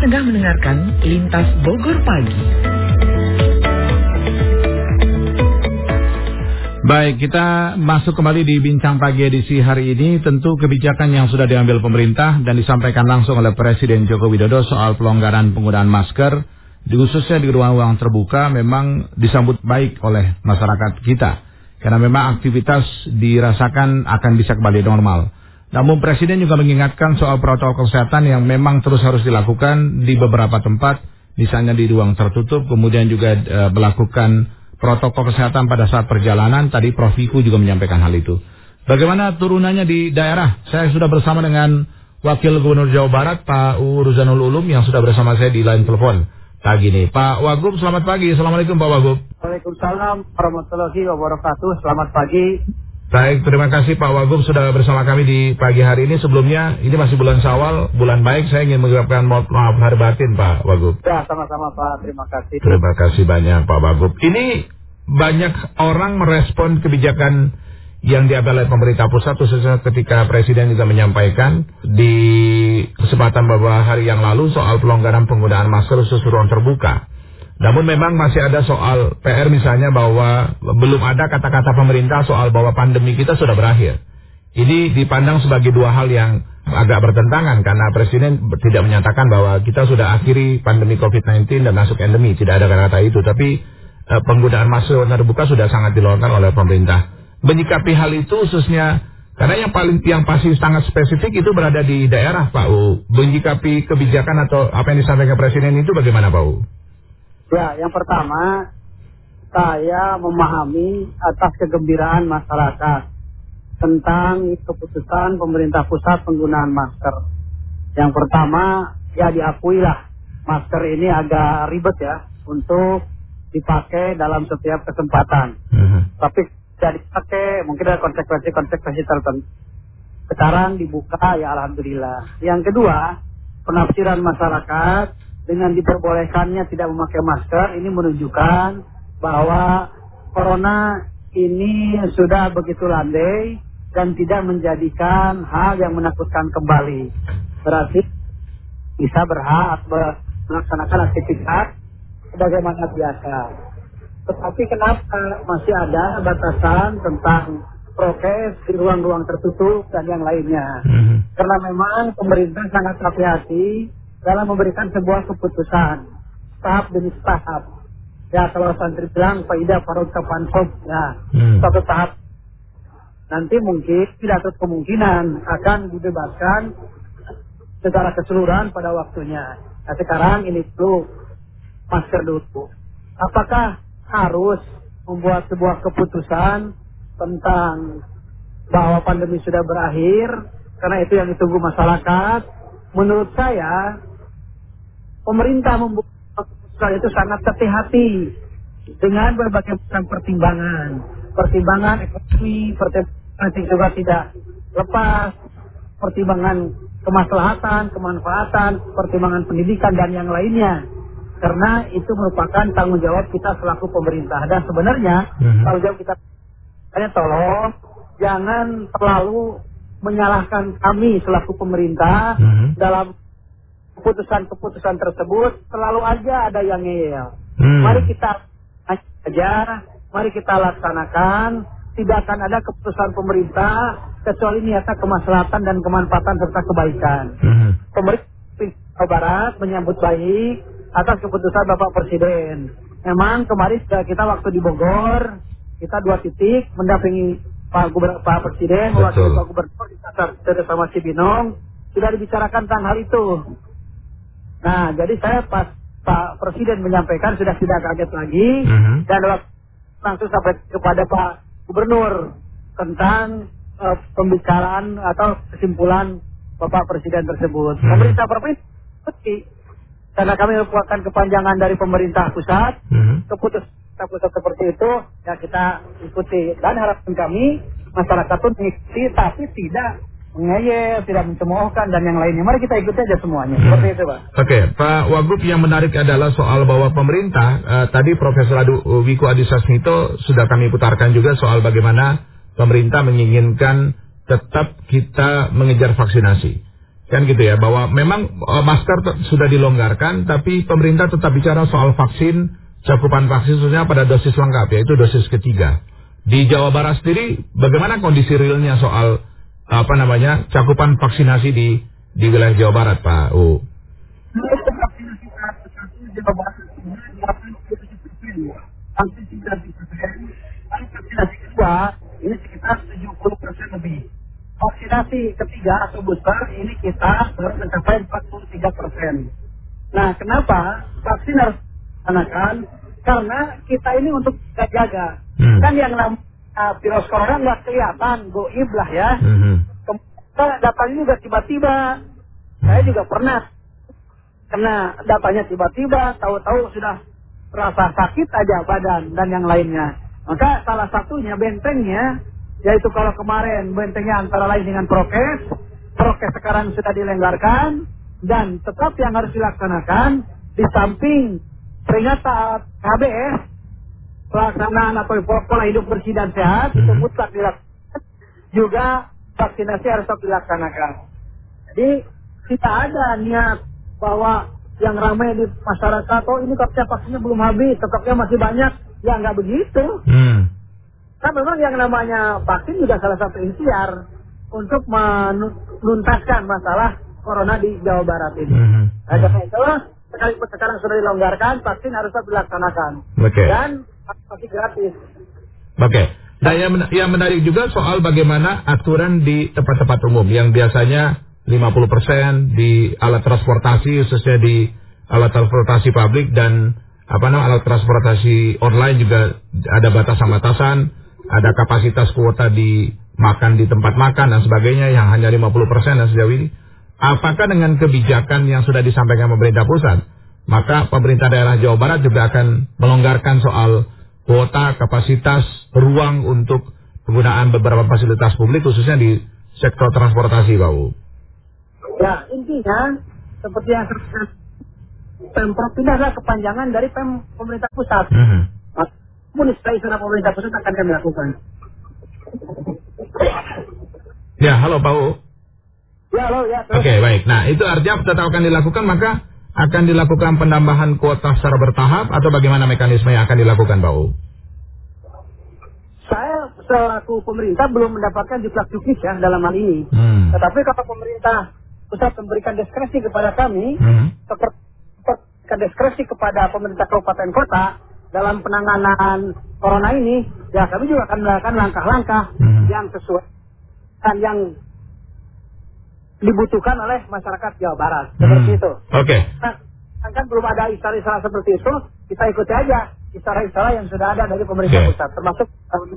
tengah mendengarkan Lintas Bogor Pagi. Baik, kita masuk kembali di Bincang Pagi edisi hari ini. Tentu kebijakan yang sudah diambil pemerintah dan disampaikan langsung oleh Presiden Joko Widodo soal pelonggaran penggunaan masker, khususnya di ruang-ruang terbuka, memang disambut baik oleh masyarakat kita. Karena memang aktivitas dirasakan akan bisa kembali normal. Namun Presiden juga mengingatkan soal protokol kesehatan yang memang terus harus dilakukan di beberapa tempat, misalnya di ruang tertutup, kemudian juga e, melakukan protokol kesehatan pada saat perjalanan. Tadi Prof. Wiku juga menyampaikan hal itu. Bagaimana turunannya di daerah? Saya sudah bersama dengan Wakil Gubernur Jawa Barat, Pak U. Ruzanul Ulum, yang sudah bersama saya di line telepon pagi ini. Pak Wagub, selamat pagi. Assalamualaikum Pak Wagub. Waalaikumsalam warahmatullahi wabarakatuh. Selamat pagi. Baik, terima kasih Pak Wagub sudah bersama kami di pagi hari ini. Sebelumnya, ini masih bulan Syawal, bulan baik. Saya ingin mengucapkan maaf hari batin Pak Wagub. Ya, sama-sama Pak. Terima kasih. Terima kasih banyak Pak Wagub. Ini banyak orang merespon kebijakan yang diambil oleh pemerintah pusat khususnya ketika Presiden juga menyampaikan di kesempatan beberapa hari yang lalu soal pelonggaran penggunaan masker khusus ruang terbuka. Namun memang masih ada soal PR misalnya bahwa belum ada kata-kata pemerintah soal bahwa pandemi kita sudah berakhir. Ini dipandang sebagai dua hal yang agak bertentangan karena Presiden tidak menyatakan bahwa kita sudah akhiri pandemi COVID-19 dan masuk endemi. Tidak ada kata-kata itu. Tapi eh, penggunaan masker terbuka sudah sangat dilonggarkan oleh pemerintah. Menyikapi hal itu khususnya karena yang paling yang pasti sangat spesifik itu berada di daerah Pak U. Menyikapi kebijakan atau apa yang disampaikan Presiden itu bagaimana Pak U? Ya, yang pertama saya memahami atas kegembiraan masyarakat tentang keputusan pemerintah pusat penggunaan masker. Yang pertama, ya diakuilah masker ini agak ribet ya untuk dipakai dalam setiap kesempatan. Uh-huh. Tapi tidak dipakai, mungkin ada konsekuensi-konsekuensi tertentu. Sekarang dibuka, ya Alhamdulillah. Yang kedua, penafsiran masyarakat dengan diperbolehkannya tidak memakai masker ini menunjukkan bahwa corona ini sudah begitu landai dan tidak menjadikan hal yang menakutkan kembali. Berarti bisa berhak melaksanakan aktivitas sebagaimana biasa. Tetapi kenapa masih ada batasan tentang prokes di ruang-ruang tertutup dan yang lainnya? Mm -hmm. Karena memang pemerintah sangat hati-hati dalam memberikan sebuah keputusan tahap demi tahap. Ya kalau santri bilang faidah parut kapan ya hmm. satu tahap nanti mungkin tidak ada kemungkinan akan dibebaskan secara keseluruhan pada waktunya. Nah sekarang ini dulu masker dulu. Apakah harus membuat sebuah keputusan tentang bahwa pandemi sudah berakhir karena itu yang ditunggu masyarakat? Menurut saya pemerintah membuat keputusan itu sangat hati-hati dengan berbagai macam pertimbangan. Pertimbangan ekonomi, pertimbangan juga tidak lepas, pertimbangan kemaslahatan, kemanfaatan, pertimbangan pendidikan dan yang lainnya. Karena itu merupakan tanggung jawab kita selaku pemerintah. Dan sebenarnya mm-hmm. tanggung jawab kita hanya tolong jangan terlalu menyalahkan kami selaku pemerintah mm-hmm. dalam keputusan-keputusan tersebut selalu aja ada yang ngeyel. Hmm. Mari kita aja, mari kita laksanakan. Tidak akan ada keputusan pemerintah kecuali niatnya kemaslahatan dan kemanfaatan serta kebaikan. Hmm. Pemerintah Barat menyambut baik atas keputusan Bapak Presiden. Memang kemarin kita waktu di Bogor, kita dua titik mendampingi Pak Gubernur Pak Presiden, mewakili Pak Gubernur Kasar sama Cibinong, sudah dibicarakan tentang hal itu. Nah, jadi saya pas Pak Presiden menyampaikan sudah tidak kaget lagi uh mhm. -huh. dan langsung sampai kepada Pak Gubernur tentang uh, pembicaraan atau kesimpulan Bapak Presiden tersebut. Uh mhm. -huh. Pemerintah provinsi karena kami merupakan kepanjangan dari pemerintah pusat, uh mhm. -huh. keputusan pusat seperti itu ya kita ikuti dan harapan kami masyarakat pun mengikuti tapi tidak mengeyel, tidak mencemoohkan dan yang lainnya. Mari kita ikuti aja semuanya. Hmm. Seperti itu, Pak. Oke, okay. Pak Wagub yang menarik adalah soal bahwa pemerintah uh, tadi Profesor Adu, uh, Wiku Adisasmito sudah kami putarkan juga soal bagaimana pemerintah menginginkan tetap kita mengejar vaksinasi. Kan gitu ya, bahwa memang uh, masker sudah dilonggarkan, tapi pemerintah tetap bicara soal vaksin, cakupan vaksin khususnya pada dosis lengkap, yaitu dosis ketiga. Di Jawa Barat sendiri, bagaimana kondisi realnya soal apa namanya cakupan vaksinasi di di wilayah Jawa Barat, Pak U? Untuk vaksinasi tahap satu Jawa Barat ini 87 persen. Hampir 90 persen. Dan vaksinasi kedua ini sekitar 70 persen lebih. Vaksinasi ketiga atau booster ini kita baru mencapai 43 persen. Nah, kenapa vaksin harus dilaksanakan? Karena kita ini untuk jaga. Hmm. Kan yang namanya virus corona nggak kelihatan, goib lah ya. Mhm. Kemudian datangnya juga tiba-tiba. Saya juga pernah kena datanya tiba-tiba, tahu-tahu sudah terasa sakit aja badan dan yang lainnya. Maka salah satunya bentengnya, yaitu kalau kemarin bentengnya antara lain dengan prokes, prokes sekarang sudah dilenggarkan, dan tetap yang harus dilaksanakan di samping peringatan KBS, pelaksanaan atau pola hidup bersih dan sehat, itu Mhm. mutlak dilaksanakan, juga vaksinasi harus tetap dilaksanakan. Jadi tidak ada niat bahwa yang ramai di masyarakat, oh ini stoknya vaksinnya belum habis, stoknya masih banyak. Ya nggak begitu. Hmm. Kan memang yang namanya vaksin juga salah satu ikhtiar untuk menuntaskan masalah corona di Jawa Barat ini. Mhm. Nah, karena itulah sekalipun sekarang sudah dilonggarkan, vaksin harus tetap dilaksanakan. Oke. Dan gratis. Oke. Nah, yang, men- yang menarik juga soal bagaimana aturan di tempat-tempat umum yang biasanya 50% di alat transportasi khususnya di alat transportasi publik dan apa namanya alat transportasi online juga ada batasan-batasan, ada kapasitas kuota di makan di tempat makan dan sebagainya yang hanya 50% dan sejauh ini. Apakah dengan kebijakan yang sudah disampaikan pemerintah pusat, maka pemerintah daerah Jawa Barat juga akan melonggarkan soal kuota, kapasitas, ruang untuk penggunaan beberapa fasilitas publik khususnya di sektor transportasi, Pak U. Ya, intinya seperti yang Pemprov ini adalah kepanjangan dari pem pemerintah pusat. Mhm. Pun setelah istilah pemerintah pusat akan kami lakukan. Ya, halo Pak U. Ya, lo ya. Oke, Terus. baik. Nah, itu artinya tetap akan dilakukan, maka akan dilakukan penambahan kuota secara bertahap atau bagaimana mekanisme yang akan dilakukan, Pak U? Saya selaku pemerintah belum mendapatkan juklak juknis ya dalam hal ini. Hmm. Tetapi kalau pemerintah pusat memberikan diskresi kepada kami, seperti memberikan diskresi kepada pemerintah kabupaten kota dalam penanganan corona ini, ya kami juga akan melakukan langkah-langkah Mhm. yang sesuai dan yang dibutuhkan oleh masyarakat Jawa Barat. Seperti Hmm. itu. Oke. Nah, kan belum ada istilah-istilah seperti itu, kita ikuti aja istilah-istilah yang sudah ada dari pemerintah Oke. pusat, termasuk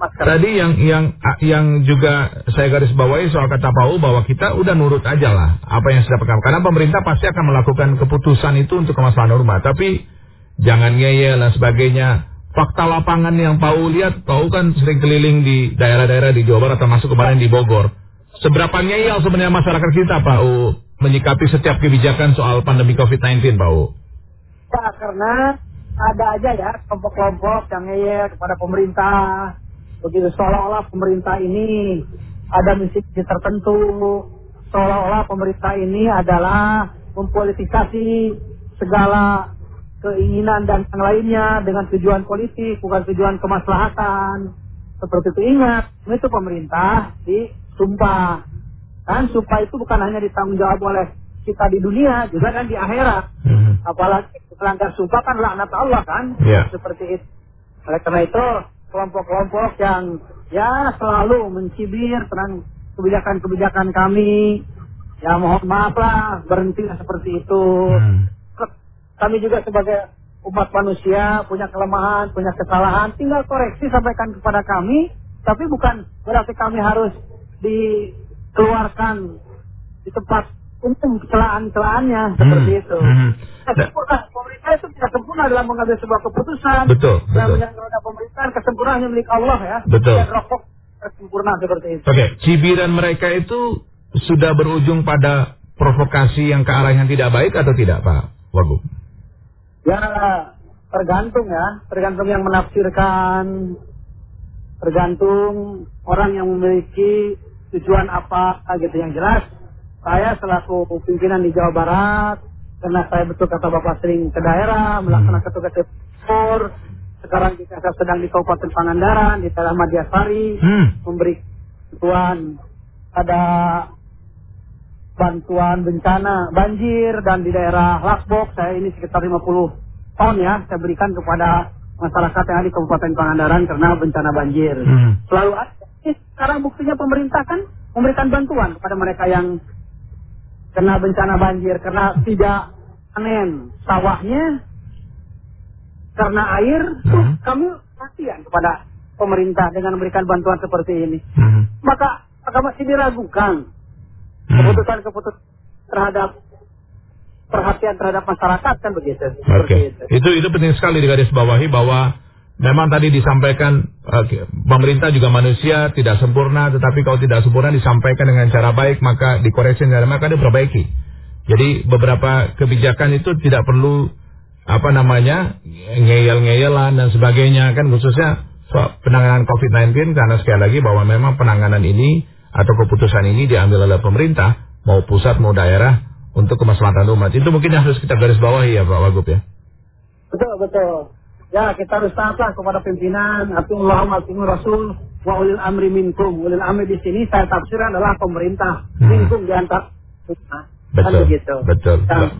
masker. Tadi yang yang yang juga saya garis bawahi soal kata Pak U bahwa kita udah nurut aja lah apa yang sudah pegang. Karena pemerintah pasti akan melakukan keputusan itu untuk kemaslahan rumah. Tapi jangan ngeyel dan sebagainya. Fakta lapangan yang Pak U lihat, Pak U kan sering keliling di daerah-daerah di Jawa Barat termasuk kemarin di Bogor. Seberapa ngeyel sebenarnya masyarakat kita Pak U menyikapi setiap kebijakan soal pandemi COVID-19 Pak U? Pak, karena ada aja ya kelompok-kelompok yang ngeyel kepada pemerintah. Begitu seolah-olah pemerintah ini ada misi tertentu. Seolah-olah pemerintah ini adalah mempolitisasi segala keinginan dan yang lainnya dengan tujuan politik, bukan tujuan kemaslahatan. Seperti itu ingat, itu pemerintah disumpah. Kan sumpah itu bukan hanya ditanggung jawab oleh kita di dunia, juga kan di akhirat Mhm. apalagi melanggar sumpah kan laknat Allah kan Iya. seperti itu oleh karena itu kelompok-kelompok yang ya selalu mencibir tentang kebijakan-kebijakan kami ya mohon maaf lah berhenti seperti itu Hmm. kami juga sebagai umat manusia punya kelemahan punya kesalahan tinggal koreksi sampaikan kepada kami tapi bukan berarti kami harus dikeluarkan di tempat umum celaan-celaannya seperti Hmm. itu Hmm. Nah, sempurna. Pemerintah itu tidak sempurna dalam mengambil sebuah keputusan. Betul, Dan betul. menyangka roda pemerintahan kesempurnaan milik Allah ya. Betul. Dan rokok sempurna seperti itu. Oke, cibiran mereka itu sudah berujung pada provokasi yang ke arah yang tidak baik atau tidak, Pak Wagub? Ya tergantung ya, tergantung yang menafsirkan, tergantung orang yang memiliki tujuan apa gitu yang jelas. saya selaku pimpinan di Jawa Barat, karena saya betul kata Bapak sering ke daerah, melaksanakan tugas ekspor, sekarang juga saya sedang di Kabupaten Pangandaran, di daerah Madiasari, Hmm. memberi bantuan ada bantuan bencana banjir dan di daerah Lasbok saya ini sekitar 50 tahun ya saya berikan kepada masyarakat yang ada di Kabupaten Pangandaran karena bencana banjir. Hmm. Selalu ada. Eh, sekarang buktinya pemerintah kan memberikan bantuan kepada mereka yang kena bencana banjir karena tidak panen sawahnya karena air tuh Hmm. kami kasihan kepada pemerintah dengan memberikan bantuan seperti ini Hmm. maka maka masih diragukan Hmm. keputusan-keputusan terhadap perhatian terhadap masyarakat kan begitu Oke, itu itu itu penting sekali digarisbawahi bahwa memang tadi disampaikan oke, pemerintah juga manusia tidak sempurna, tetapi kalau tidak sempurna disampaikan dengan cara baik maka dikoreksi dengan maka diperbaiki. Jadi beberapa kebijakan itu tidak perlu apa namanya ngeyel-ngeyelan dan sebagainya kan khususnya soal penanganan COVID-19 karena sekali lagi bahwa memang penanganan ini atau keputusan ini diambil oleh pemerintah mau pusat mau daerah untuk kemaslahatan umat itu mungkin harus kita garis bawahi ya Pak Wagub ya. betul betul ya kita harus taatlah kepada pimpinan atullah atimur rasul wa ulil amri minkum ulil amri di sini saya tafsirkan adalah pemerintah Hmm. minkum di antara kita kan Betul. begitu Betul. Dan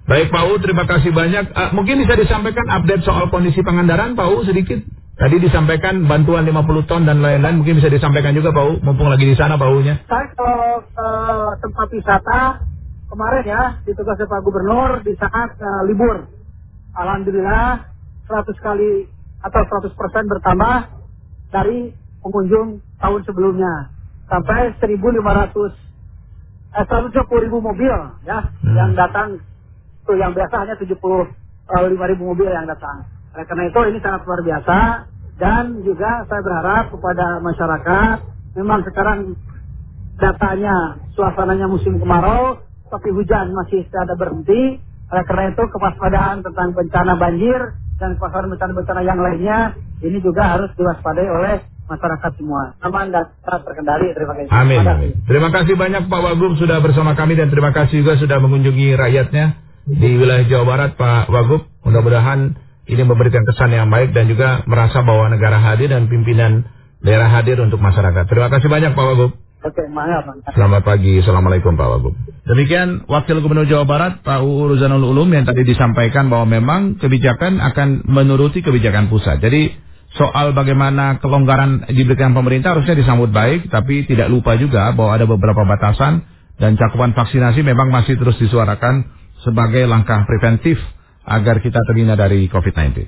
Baik Pak U, terima kasih banyak. Ah, mungkin bisa disampaikan update soal kondisi Pangandaran Pak U sedikit. Tadi disampaikan bantuan 50 ton dan lain-lain. Mungkin bisa disampaikan juga Pak U, mumpung lagi di sana Pak U-nya. saya ke tempat wisata kemarin ya ditugaskan Pak Gubernur di saat eh, libur. Alhamdulillah 100 kali atau 100 persen bertambah dari pengunjung tahun sebelumnya sampai 1.500 eh, 120 ribu mobil ya Hmm. yang datang tuh yang biasa hanya 75 ribu mobil yang datang. Oleh karena itu ini sangat luar biasa dan juga saya berharap kepada masyarakat memang sekarang datanya suasananya musim kemarau tapi hujan masih tidak ada berhenti. Oleh karena itu kewaspadaan tentang bencana banjir dan kewaspadaan bencana-bencana yang lainnya ini juga harus diwaspadai oleh masyarakat semua. Aman dan tetap terkendali. Terima kasih. Amin. Terima kasih. amin. Terima kasih banyak Pak Wagub sudah bersama kami dan terima kasih juga sudah mengunjungi rakyatnya di wilayah Jawa Barat Pak Wagub. Mudah-mudahan ini memberikan kesan yang baik dan juga merasa bahwa negara hadir dan pimpinan daerah hadir untuk masyarakat. Terima kasih banyak Pak Wagub. Oke, maaf. Pak. Selamat pagi, Assalamualaikum Pak Wagub. Demikian Wakil Gubernur Jawa Barat Pak UU Ruzanul Ulum yang tadi disampaikan bahwa memang kebijakan akan menuruti kebijakan pusat. Jadi soal bagaimana kelonggaran diberikan pemerintah harusnya disambut baik, tapi tidak lupa juga bahwa ada beberapa batasan dan cakupan vaksinasi memang masih terus disuarakan sebagai langkah preventif agar kita terhindar dari COVID-19.